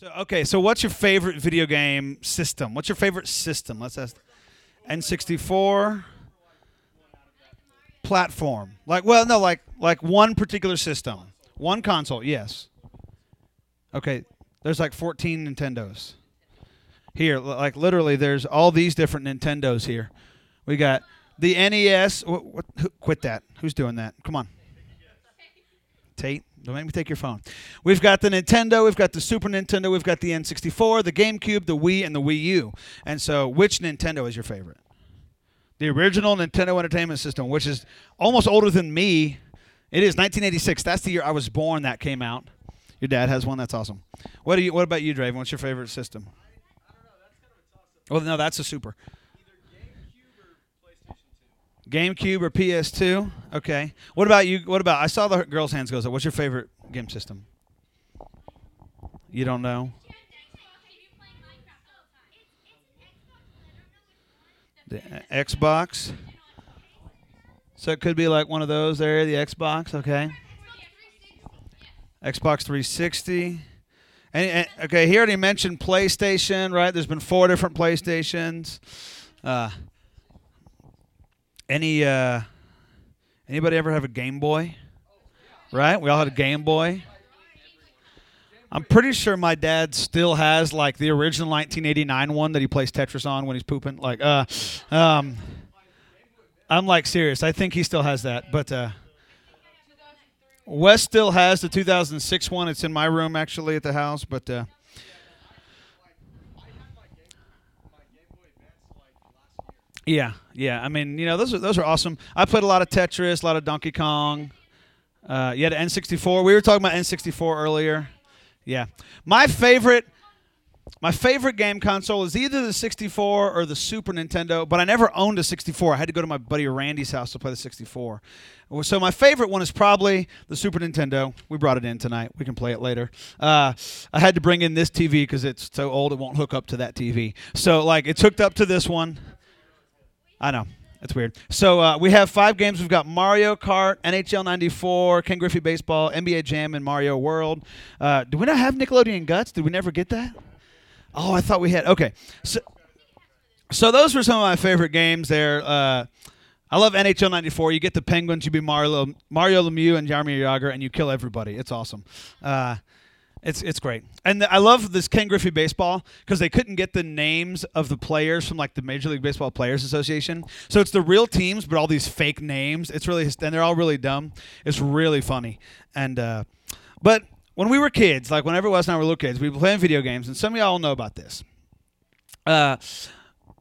So okay, so what's your favorite video game system? What's your favorite system? Let's ask. N64 platform. Like well, no, like like one particular system. One console, yes. Okay, there's like 14 Nintendos. Here, like literally there's all these different Nintendos here. We got the NES. What, what, who, quit that. Who's doing that? Come on. Tate, don't make me take your phone. We've got the Nintendo, we've got the Super Nintendo, we've got the N64, the GameCube, the Wii, and the Wii U. And so, which Nintendo is your favorite? The original Nintendo Entertainment System, which is almost older than me. It is 1986. That's the year I was born. That came out. Your dad has one. That's awesome. What do you? What about you, Draven? What's your favorite system? Well, no, that's a Super. GameCube or PS2. Okay. What about you? What about? I saw the girls' hands goes up. What's your favorite game system? You don't know. The uh, Xbox. So it could be like one of those there, the Xbox. Okay. Xbox 360. And, and okay, he already mentioned PlayStation, right? There's been four different PlayStations. Uh, any uh, anybody ever have a Game Boy? Right? We all had a Game Boy. I'm pretty sure my dad still has like the original 1989 one that he plays Tetris on when he's pooping. Like, uh, um, I'm like serious. I think he still has that, but uh, Wes still has the 2006 one. It's in my room actually at the house, but uh, yeah, yeah. I mean, you know, those are those are awesome. I played a lot of Tetris, a lot of Donkey Kong. Uh, you had an N64. We were talking about N64 earlier. Yeah, my favorite. My favorite game console is either the 64 or the Super Nintendo, but I never owned a 64. I had to go to my buddy Randy's house to play the 64. So my favorite one is probably the Super Nintendo. We brought it in tonight. We can play it later. Uh, I had to bring in this TV because it's so old it won't hook up to that TV. So like it's hooked up to this one. I know. That's weird. So uh, we have five games. We've got Mario Kart, NHL '94, Ken Griffey Baseball, NBA Jam, and Mario World. Uh, do we not have Nickelodeon Guts? Did we never get that? Oh, I thought we had. Okay, so so those were some of my favorite games. There, uh, I love NHL '94. You get the Penguins, you be Mario Mario Lemieux and Jaromir Jagr, and you kill everybody. It's awesome. It's it's great, and I love this Ken Griffey Baseball because they couldn't get the names of the players from like the Major League Baseball Players Association. So it's the real teams, but all these fake names. It's really and they're all really dumb. It's really funny, and uh, but when we were kids, like whenever it was, and I were little kids, we were playing video games, and some of y'all know about this. Uh,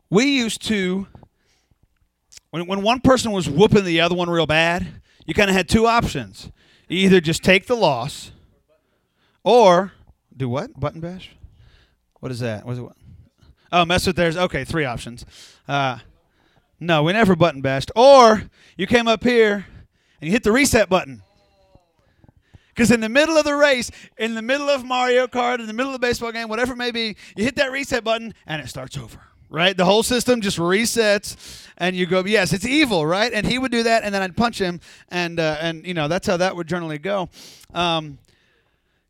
we used to when when one person was whooping the other one real bad, you kind of had two options. You either just take the loss or do what? Button bash? What is that? What is it? Oh, mess with theirs. Okay, three options. Uh, no, we never button bashed. Or you came up here and you hit the reset button. Because in the middle of the race, in the middle of Mario Kart, in the middle of the baseball game, whatever it may be, you hit that reset button and it starts over. Right? The whole system just resets, and you go, yes, it's evil, right? And he would do that, and then I'd punch him, and uh, and you know that's how that would generally go. Um,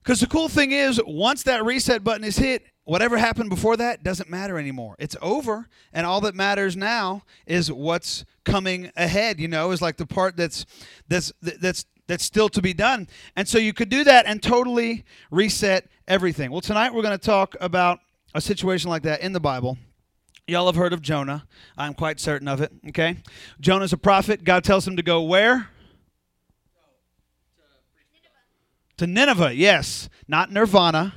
because the cool thing is, once that reset button is hit, whatever happened before that doesn't matter anymore. It's over, and all that matters now is what's coming ahead. You know, is like the part that's that's that's that's still to be done. And so you could do that and totally reset everything. Well, tonight we're going to talk about a situation like that in the Bible. Y'all have heard of Jonah. I'm quite certain of it. Okay, Jonah's a prophet. God tells him to go where? To Nineveh, yes. Not Nirvana.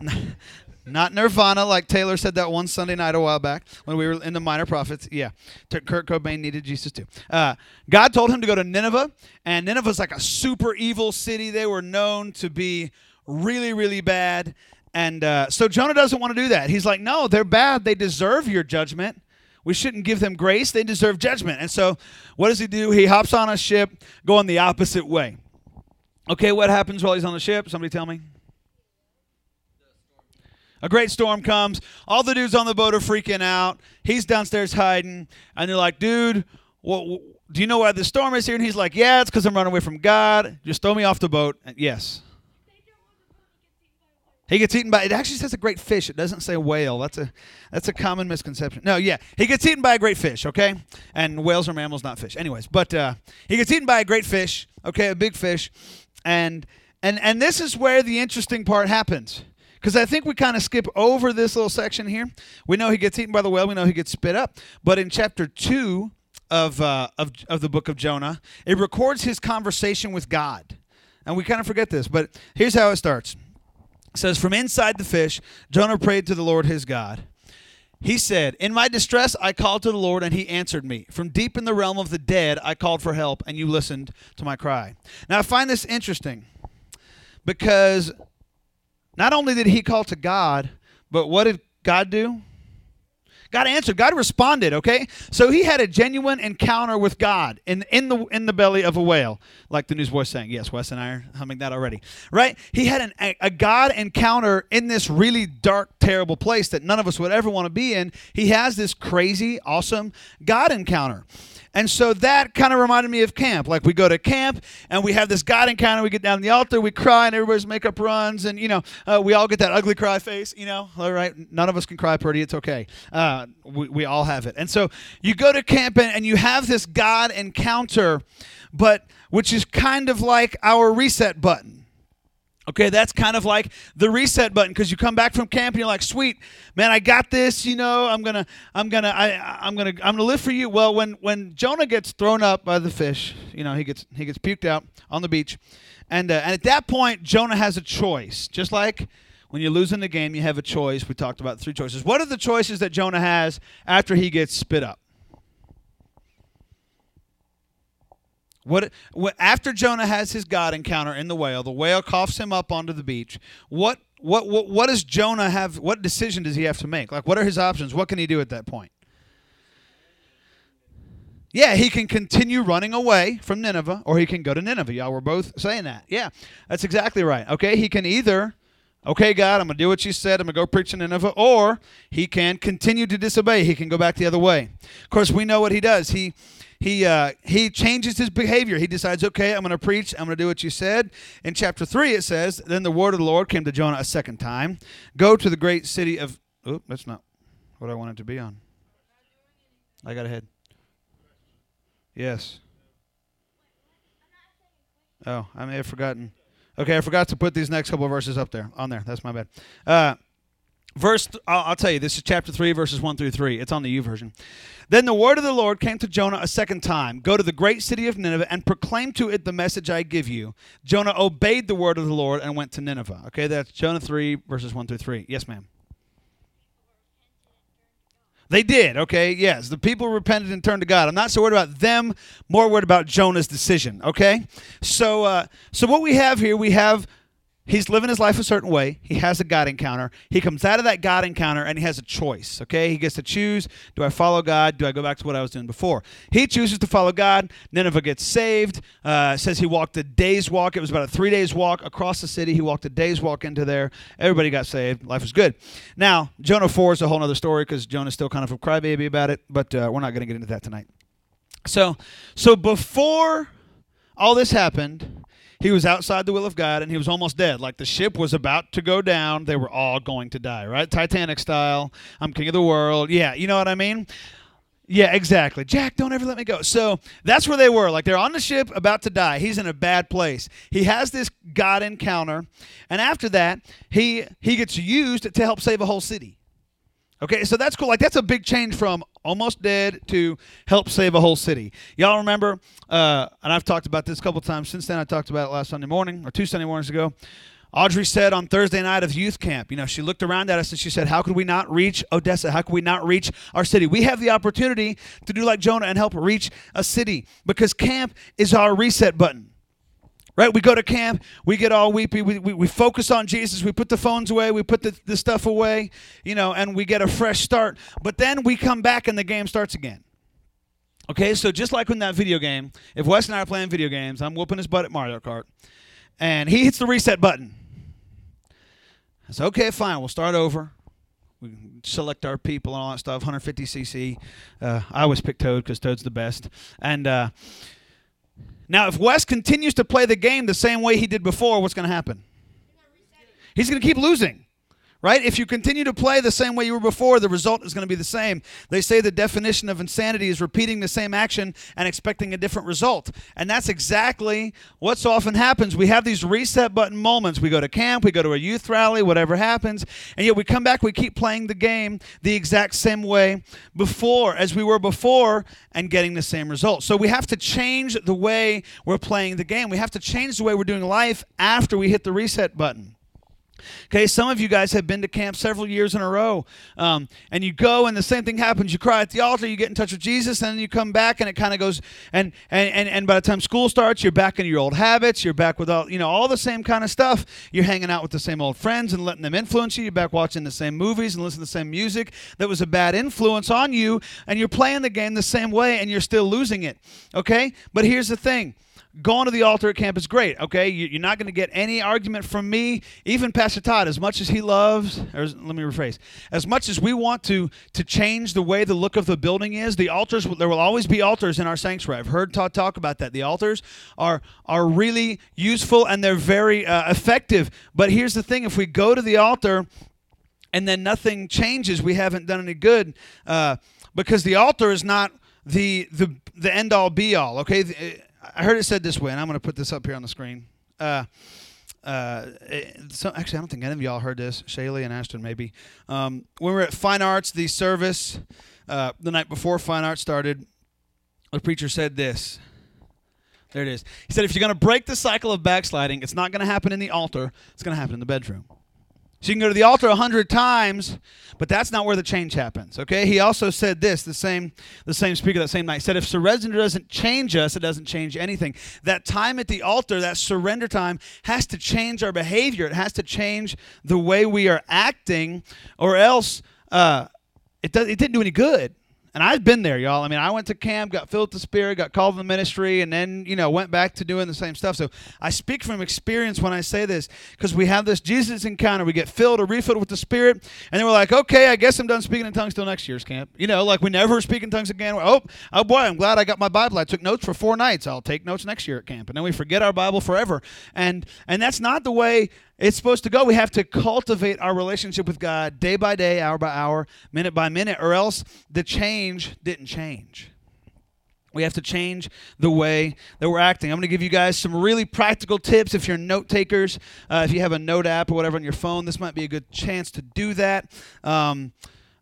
Not Nirvana, like Taylor said that one Sunday night a while back when we were in the Minor Prophets. Yeah, Kurt Cobain needed Jesus too. Uh, God told him to go to Nineveh, and Nineveh's like a super evil city. They were known to be really, really bad. And uh, so Jonah doesn't want to do that. He's like, no, they're bad. They deserve your judgment. We shouldn't give them grace. They deserve judgment. And so what does he do? He hops on a ship going the opposite way. Okay, what happens while he's on the ship? Somebody tell me. A great storm comes. All the dudes on the boat are freaking out. He's downstairs hiding, and they're like, "Dude, what, do you know why the storm is here?" And he's like, "Yeah, it's because I'm running away from God. Just throw me off the boat." And yes. He gets eaten by. It actually says a great fish. It doesn't say whale. That's a that's a common misconception. No, yeah, he gets eaten by a great fish. Okay, and whales are mammals, not fish. Anyways, but uh, he gets eaten by a great fish. Okay, a big fish, and and and this is where the interesting part happens. Because I think we kind of skip over this little section here. We know he gets eaten by the whale. We know he gets spit up. But in chapter two of uh, of of the book of Jonah, it records his conversation with God, and we kind of forget this. But here's how it starts It says, From inside the fish, Jonah prayed to the Lord his God. He said, In my distress, I called to the Lord, and he answered me. From deep in the realm of the dead, I called for help, and you listened to my cry. Now, I find this interesting because not only did he call to God, but what did God do? God answered. God responded. Okay, so he had a genuine encounter with God in in the in the belly of a whale, like the newsboy saying. Yes, Wes and I are humming that already. Right? He had an, a, a God encounter in this really dark, terrible place that none of us would ever want to be in. He has this crazy, awesome God encounter. And so that kind of reminded me of camp. Like we go to camp and we have this God encounter. We get down the altar, we cry, and everybody's makeup runs, and you know uh, we all get that ugly cry face. You know, all right. None of us can cry pretty. It's okay. Uh, we, we all have it. And so you go to camp and, and you have this God encounter, but which is kind of like our reset button Okay, that's kind of like the reset button because you come back from camp and you're like, "Sweet, man, I got this. You know, I'm gonna, I'm gonna, I, I'm gonna, I'm gonna live for you." Well, when when Jonah gets thrown up by the fish, you know, he gets he gets puked out on the beach, and uh, and at that point, Jonah has a choice. Just like when you're losing the game, you have a choice. We talked about three choices. What are the choices that Jonah has after he gets spit up? What, what after Jonah has his God encounter in the whale, the whale coughs him up onto the beach. What what what what does Jonah have? What decision does he have to make? Like, what are his options? What can he do at that point? Yeah, he can continue running away from Nineveh, or he can go to Nineveh. Y'all were both saying that. Yeah, that's exactly right. Okay, he can either, okay, God, I'm to do what you said. I'm to go preach in Nineveh, or he can continue to disobey. He can go back the other way. Of course, we know what he does. He he uh, he changes his behavior. He decides, okay, I'm going to preach. I'm going to do what you said. In chapter three, it says, then the word of the Lord came to Jonah a second time. Go to the great city of. Oh, that's not what I wanted to be on. I got ahead. Yes. Oh, I may have forgotten. Okay, I forgot to put these next couple verses up there on there. That's my bad. Uh, verse I'll, tell you this is chapter 3 verses 1 through 3 it's on the YouVersion. Then the word of the lord came to jonah a second time. Go to the great city of nineveh and proclaim to it the message i give you. Jonah obeyed the word of the lord and went to nineveh. Okay that's jonah 3 verses 1 through 3 yes ma'am. They did, okay? Yes, the people repented and turned to God. I'm not so worried about them, more worried about Jonah's decision, okay? So uh, so what we have here, we have he's living his life a certain way. He has a God encounter. He comes out of that God encounter and he has a choice. Okay, he gets to choose: do I follow God? Do I go back to what I was doing before? He chooses to follow God. Nineveh gets saved. Uh, says he walked a day's walk. It was about a three days walk across the city. He walked a day's walk into there. Everybody got saved. Life was good. Now Jonah four is a whole other story because Jonah's still kind of a crybaby about it. But uh, we're not going to get into that tonight. So, so before all this happened, he was outside the will of God and he was almost dead. Like the ship was about to go down. They were all going to die, right? Titanic style. I'm king of the world. Yeah, you know what I mean? Yeah, exactly. Jack, don't ever let me go. So that's where they were. Like they're on the ship about to die. He's in a bad place. He has this God encounter, and after that, he he gets used to help save a whole city. Okay, so that's cool. Like that's a big change from almost dead to help save a whole city. Y'all remember? Uh, and I've talked about this a couple times since then. I talked about it last Sunday morning or two Sunday mornings ago. Audrey said on Thursday night of youth camp, you know, she looked around at us and she said, How could we not reach Odessa? How could we not reach our city? We have the opportunity to do like Jonah and help reach a city because camp is our reset button right? We go to camp, we get all weepy, we, we, we focus on Jesus, we put the phones away, we put the, the stuff away, you know, and we get a fresh start. But then we come back and the game starts again. Okay, so just like in that video game, if Wes and I are playing video games, I'm whooping his butt at Mario Kart, and he hits the reset button. I said, okay, fine, we'll start over. We select our people and all that stuff, 150cc. Uh, I always pick Toad because Toad's the best. And, uh, now, if Wes continues to play the game the same way he did before, what's going to happen? He's going to keep losing right? If you continue to play the same way you were before, the result is going to be the same. They say the definition of insanity is repeating the same action and expecting a different result. And that's exactly what so often happens. We have these reset button moments. We go to camp, we go to a youth rally, whatever happens, and yet we come back, we keep playing the game the exact same way before, as we were before, and getting the same result. So we have to change the way we're playing the game. We have to change the way we're doing life after we hit the reset button. Okay, some of you guys have been to camp several years in a row, um, and you go, and the same thing happens. You cry at the altar, you get in touch with Jesus, and then you come back, and it kind of goes. And, and and and by the time school starts, you're back into your old habits. You're back with all you know, all the same kind of stuff. You're hanging out with the same old friends and letting them influence you. You're back watching the same movies and listening to the same music that was a bad influence on you, and you're playing the game the same way, and you're still losing it. Okay, but here's the thing going to the altar at camp is great. Okay, you're not going to get any argument from me, even Pastor Todd. As much as he loves, or let me rephrase, as much as we want to to change the way the look of the building is, the altars there will always be altars in our sanctuary. I've heard Todd talk about that. The altars are are really useful and they're very uh, effective. But here's the thing: if we go to the altar and then nothing changes, we haven't done any good uh, because the altar is not the the the end all be all. Okay I heard it said this way, and I'm going to put this up here on the screen. Uh, uh, so actually, I don't think any of y'all heard this. Shaylee and Ashton, maybe. Um, when we were at Fine Arts, the service uh, the night before Fine Arts started, the preacher said this. There it is. He said, if you're going to break the cycle of backsliding, it's not going to happen in the altar. It's going to happen in the bedroom. So you can go to the altar a hundred times, but that's not where the change happens. Okay. He also said this, the same, the same speaker that same night said, if surrender doesn't change us, it doesn't change anything. That time at the altar, that surrender time, has to change our behavior. It has to change the way we are acting, or else uh, it does, it didn't do any good. And I've been there, y'all. I mean, I went to camp, got filled with the Spirit, got called to the ministry, and then, you know, went back to doing the same stuff. So I speak from experience when I say this because we have this Jesus encounter. We get filled or refilled with the Spirit, and then we're like, okay, I guess I'm done speaking in tongues till next year's camp. You know, like we never speak in tongues again. Oh, oh boy, I'm glad I got my Bible. I took notes for four nights. I'll take notes next year at camp. And then we forget our Bible forever. And and that's not the way it's supposed to go. We have to cultivate our relationship with God day by day, hour by hour, minute by minute, or else the change didn't change. We have to change the way that we're acting. I'm going to give you guys some really practical tips if you're note takers. Uh, if you have a note app or whatever on your phone, this might be a good chance to do that. Um,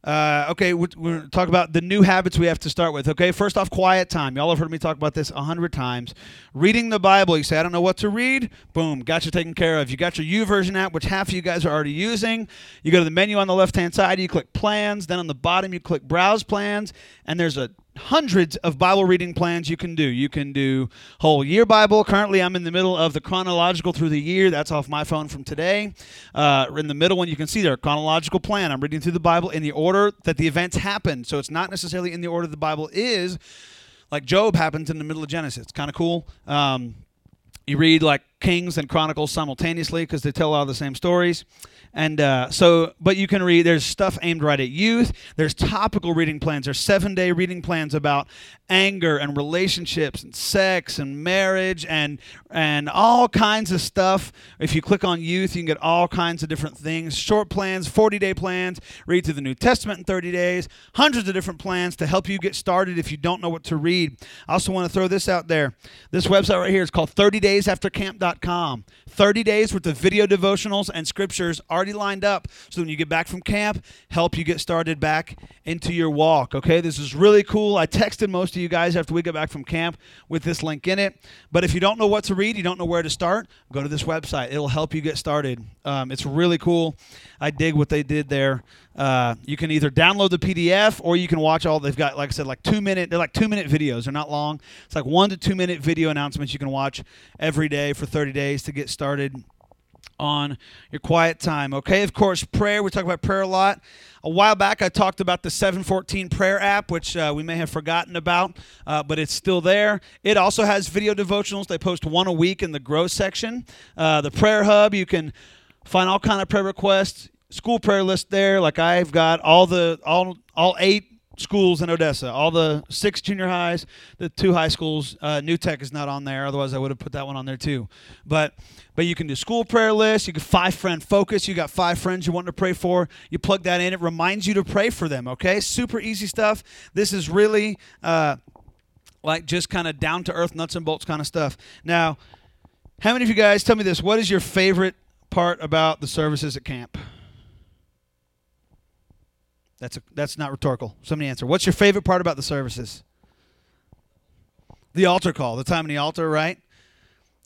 uh, okay, we're, we're talk about the new habits we have to start with. Okay, first off, quiet time. Y'all have heard me talk about this a hundred times. Reading the Bible. You say, I don't know what to read. Boom, got you taken care of. You got your YouVersion app, which half of you guys are already using. You go to the menu on the left hand side, you click Plans. Then on the bottom, you click Browse Plans, and there's a hundreds of Bible reading plans you can do. You can do whole year Bible. Currently, I'm in the middle of the chronological through the year. That's off my phone from today. Uh, in the middle one, you can see there chronological plan. I'm reading through the Bible in the order that the events happened. So it's not necessarily in the order the Bible is. Like Job happens in the middle of Genesis. It's kind of cool. Um, you read like Kings and Chronicles simultaneously because they tell all the same stories. And uh, so, but you can read, there's stuff aimed right at youth. There's topical reading plans. There's seven day reading plans about anger and relationships and sex and marriage and, and all kinds of stuff. If you click on youth, you can get all kinds of different things short plans, 40 day plans, read through the New Testament in 30 days, hundreds of different plans to help you get started if you don't know what to read. I also want to throw this out there. This website right here is called 30daysaftercamp.com. 30 days worth of video devotionals and scriptures already lined up so when you get back from camp, help you get started back into your walk. Okay, this is really cool. I texted most of you guys after we got back from camp with this link in it. But if you don't know what to read, you don't know where to start, go to this website. It'll help you get started. Um, it's really cool. I dig what they did there. Uh, you can either download the PDF or you can watch all. They've got, like I said, like two minute. They're like two minute videos. They're not long. It's like one to two minute video announcements you can watch every day for 30 days to get started on your quiet time. Okay, of course, prayer. We talk about prayer a lot. A while back, I talked about the 714 prayer app, which uh, we may have forgotten about, uh, but it's still there. It also has video devotionals. They post one a week in the grow section. Uh, the prayer hub, you can find all kind of prayer requests. School prayer list there. Like I've got all the all all eight schools in Odessa, all the six junior highs, the two high schools. Uh, New Tech is not on there, otherwise I would have put that one on there too. But but you can do school prayer list. You can five friend focus. You got five friends you want to pray for. You plug that in. It reminds you to pray for them. Okay, super easy stuff. This is really uh, like just kind of down to earth, nuts and bolts kind of stuff. Now, how many of you guys tell me this? What is your favorite part about the services at camp? That's a, that's not rhetorical. Somebody answer. What's your favorite part about the services? The altar call, the time in the altar, right?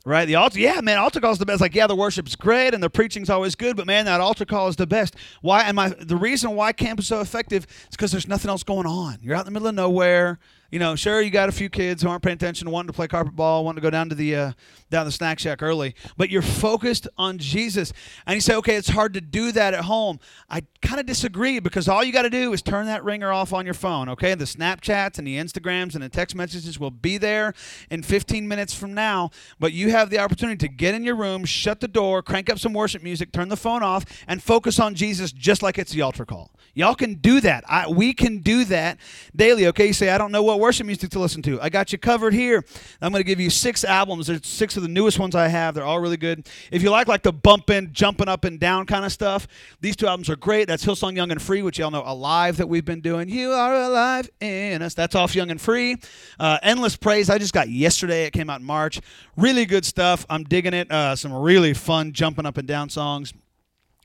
Right, the altar. Yeah, man, altar call is the best. Like, yeah, the worship's great and the preaching's always good, but man, that altar call is the best. Why? And my the reason why camp is so effective is because there's nothing else going on. You're out in the middle of nowhere you know, sure you got a few kids who aren't paying attention, wanting to play carpet ball, wanting to go down to the uh, down the snack shack early, but you're focused on Jesus. And you say, okay, it's hard to do that at home. I kind of disagree because all you got to do is turn that ringer off on your phone. Okay, the Snapchats and the Instagrams and the text messages will be there in 15 minutes from now. But you have the opportunity to get in your room, shut the door, crank up some worship music, turn the phone off, and focus on Jesus just like it's the altar call. Y'all can do that. I, we can do that daily. Okay, you say, I don't know what worship music to listen to. I got you covered here. I'm going to give you six albums. There's six of the newest ones I have. They're all really good. If you like like the bumping, jumping up and down kind of stuff, these two albums are great. That's Hillsong Young and Free, which y'all know Alive that we've been doing. You are alive in us. That's off Young and Free. Uh, Endless Praise, I just got yesterday. It came out in March. Really good stuff. I'm digging it. Uh, some really fun jumping up and down songs.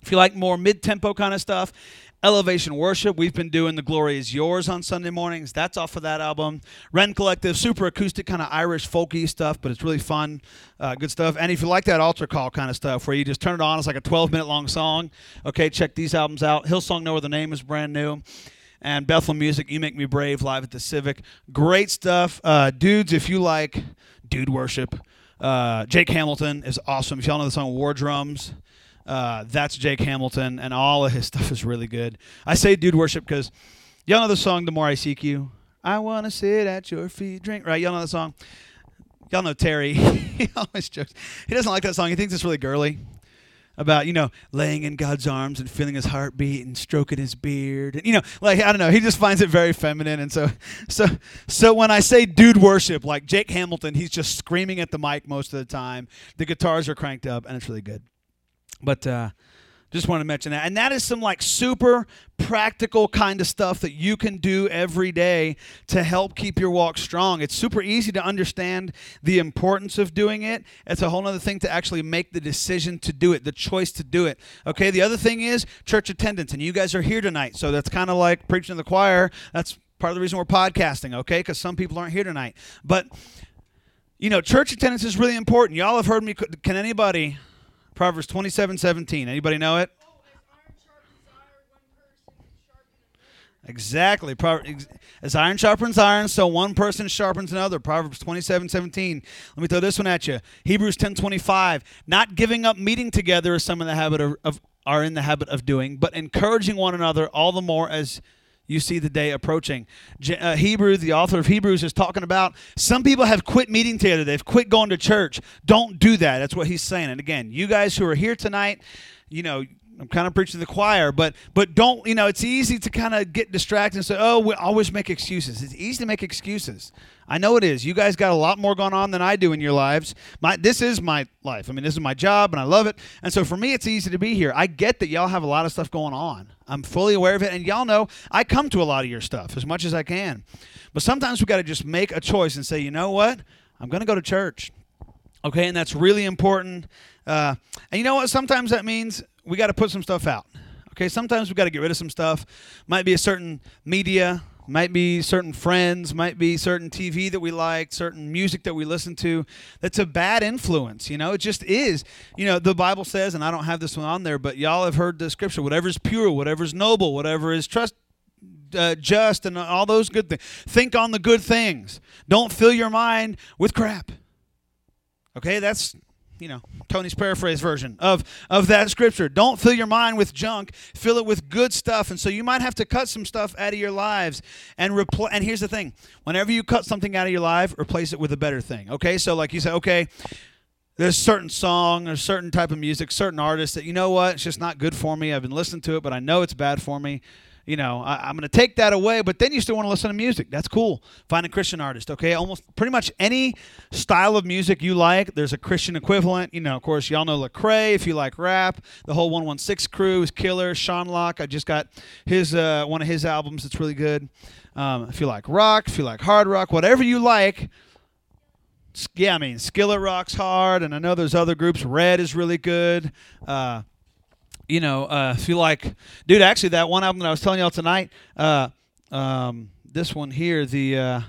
If you like more mid tempo kind of stuff, Elevation Worship. We've been doing The Glory is Yours on Sunday mornings. That's off of that album. Rend Collective, super acoustic, kind of Irish folky stuff, but it's really fun. Uh, good stuff. And if you like that altar call kind of stuff where you just turn it on, it's like a 12 minute long song, okay, check these albums out. Hillsong No Other Name is brand new. And Bethel Music, You Make Me Brave, live at the Civic. Great stuff. Uh, dudes, if you like dude worship, uh, Jake Hamilton is awesome. If y'all know the song War Drums, uh, that's Jake Hamilton, and all of his stuff is really good. I say dude worship because y'all know the song "The More I Seek You." I want to sit at your feet, drink. Right? Y'all know the song. Y'all know Terry. he always jokes. He doesn't like that song. He thinks it's really girly. About you know laying in God's arms and feeling His heartbeat and stroking His beard and you know like I don't know he just finds it very feminine and so so so when I say dude worship like Jake Hamilton he's just screaming at the mic most of the time the guitars are cranked up and it's really good. But uh, just want to mention that. And that is some like super practical kind of stuff that you can do every day to help keep your walk strong. It's super easy to understand the importance of doing it. It's a whole other thing to actually make the decision to do it, the choice to do it. Okay, the other thing is church attendance. And you guys are here tonight. So that's kind of like preaching to the choir. That's part of the reason we're podcasting, okay? Because some people aren't here tonight. But, you know, church attendance is really important. Y'all have heard me. Can anybody Proverbs 27 17. Anybody know it? Exactly. As iron sharpens iron, so one person sharpens another. Proverbs 27 17. Let me throw this one at you. Hebrews 10 25. Not giving up meeting together as some in the habit of, of are in the habit of doing, but encouraging one another all the more as you see the day approaching. Uh, Hebrews, the author of Hebrews, is talking about some people have quit meeting together. They've quit going to church. Don't do that. That's what he's saying. And again, you guys who are here tonight, you know, I'm kind of preaching the choir, but but don't you know? It's easy to kind of get distracted and say, "Oh, we always make excuses." It's easy to make excuses. I know it is. You guys got a lot more going on than I do in your lives. My this is my life. I mean, this is my job, and I love it. And so for me, it's easy to be here. I get that y'all have a lot of stuff going on. I'm fully aware of it, and y'all know I come to a lot of your stuff as much as I can. But sometimes we got to just make a choice and say, you know what? I'm going to go to church. Okay, and that's really important. Uh, and you know what? Sometimes that means we got to put some stuff out. Okay, sometimes we got to get rid of some stuff. Might be a certain media, might be certain friends, might be certain TV that we like, certain music that we listen to. That's a bad influence. You know, it just is. You know, the Bible says, and I don't have this one on there, but y'all have heard the scripture: whatever is pure, whatever is noble, whatever is trust. Uh, just and all those good things. Think on the good things. Don't fill your mind with crap. Okay, that's you know Tony's paraphrase version of of that scripture. Don't fill your mind with junk. Fill it with good stuff. And so you might have to cut some stuff out of your lives and repl- And here's the thing: whenever you cut something out of your life, replace it with a better thing. Okay, so like you say, okay. There's certain song or certain type of music, certain artist that you know what, it's just not good for me. I've been listening to it, but I know it's bad for me you know, I, am going to take that away, but then you still want to listen to music. That's cool. Find a Christian artist, okay? Almost pretty much any style of music you like, there's a Christian equivalent. You know, of course, y'all know Lecrae if you like rap. The whole 116 crew is killer. Sean Lock, I just got his uh, one of his albums that's really good. Um, if you like rock, if you like hard rock, whatever you like, yeah, I mean, Skillet Rock's hard, and I know there's other groups. Red is really good. Uh, you know, uh, if you like, dude, actually, that one album that I was telling y'all tonight, uh, um, this one here, the, uh,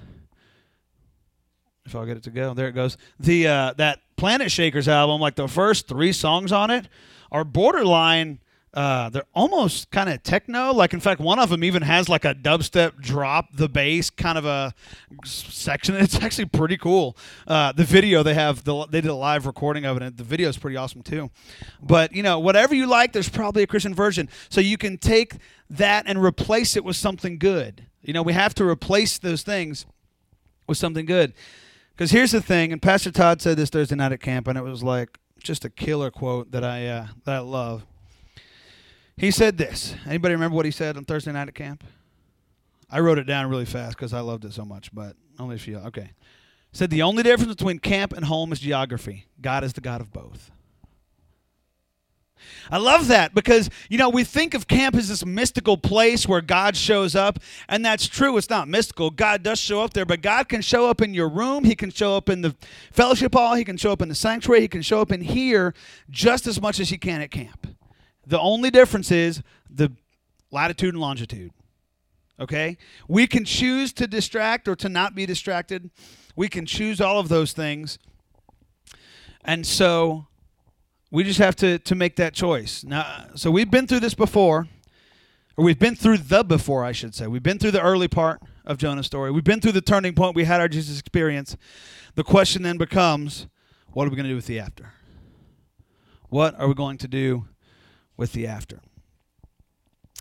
if I'll get it to go, there it goes. The uh, that Planetshakers album, like the first three songs on it, are borderline uh, they're almost kind of techno. Like, in fact, one of them even has like a dubstep drop the bass kind of a section. It's actually pretty cool. Uh, the video they have, the, they did a live recording of it, and the video is pretty awesome too. But you know, whatever you like, there's probably a Christian version, so you can take that and replace it with something good. You know, we have to replace those things with something good. Because here's the thing, and Pastor Todd said this Thursday night at camp, and it was like just a killer quote that I uh, that I love. He said this. Anybody remember what he said on Thursday night at camp? I wrote it down really fast because I loved it so much, but only if you. Okay. Said the only difference between camp and home is geography. God is the God of both. I love that because, you know, we think of camp as this mystical place where God shows up, and that's true. It's not mystical. God does show up there, but God can show up in your room. He can show up in the fellowship hall. He can show up in the sanctuary. He can show up in here just as much as he can at camp. The only difference is the latitude and longitude. Okay? We can choose to distract or to not be distracted. We can choose all of those things. And so we just have to, to make that choice. Now, so we've been through this before, or we've been through the before, I should say. We've been through the early part of Jonah's story. We've been through the turning point. We had our Jesus experience. The question then becomes what are we going to do with the after? What are we going to do with the after.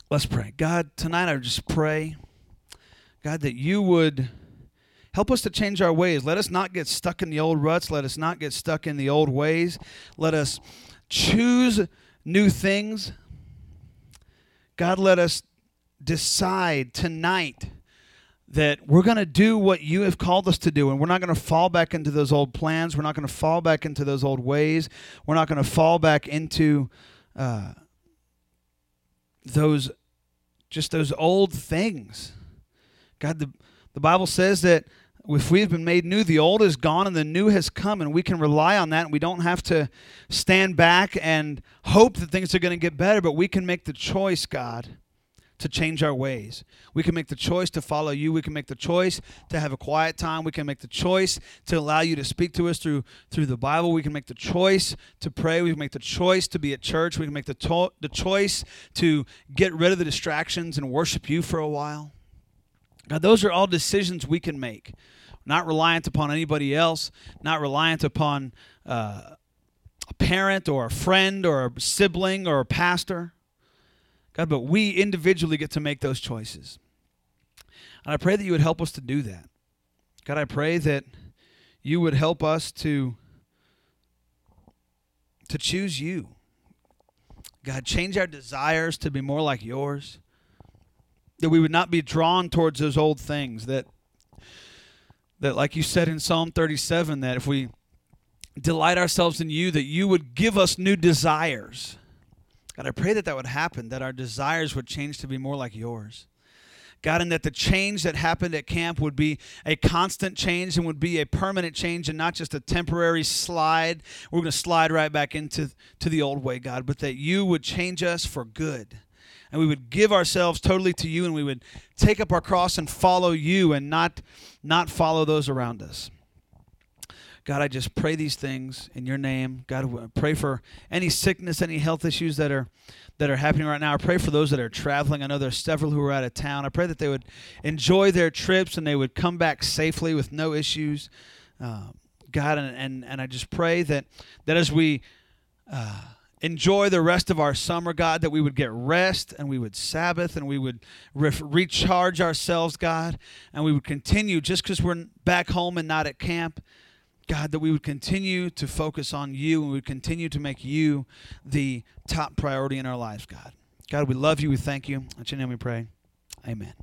Let's pray. God, tonight I just pray, God, that you would help us to change our ways. Let us not get stuck in the old ruts. Let us not get stuck in the old ways. Let us choose new things. God, let us decide tonight that we're going to do what you have called us to do and we're not going to fall back into those old plans we're not going to fall back into those old ways we're not going to fall back into uh, those just those old things. God, the, the Bible says that if we've been made new, the old is gone and the new has come, and we can rely on that. And we don't have to stand back and hope that things are going to get better, but we can make the choice, God, to change our ways. We can make the choice to follow you. We can make the choice to have a quiet time. We can make the choice to allow you to speak to us through through the Bible. We can make the choice to pray. We can make the choice to be at church. We can make the to- the choice to get rid of the distractions and worship you for a while. God, those are all decisions we can make. Not reliant upon anybody else, not reliant upon uh, a parent or a friend or a sibling or a pastor. God, but we individually get to make those choices. And I pray that you would help us to do that. God, I pray that you would help us to to choose you. God, change our desires to be more like yours. That we would not be drawn towards those old things that that like you said in Psalm 37 that if we delight ourselves in you that you would give us new desires God, I pray that that would happen, that our desires would change to be more like yours. God, and that the change that happened at camp would be a constant change and would be a permanent change and not just a temporary slide. We're going to slide right back into to the old way, God, but that you would change us for good. And we would give ourselves totally to you and we would take up our cross and follow you and not not follow those around us. God, I just pray these things in your name. God, pray for any sickness, any health issues that are that are happening right now. I pray for those that are traveling. I know there's several who are out of town. I pray that they would enjoy their trips and they would come back safely with no issues. Uh, God, and, and, and I just pray that that as we uh, enjoy the rest of our summer, God, that we would get rest and we would Sabbath and we would re- recharge ourselves, God, and we would continue just because we're back home and not at camp God, that we would continue to focus on you and we would continue to make you the top priority in our lives, God. God, we love you. We thank you. In your name we pray. Amen.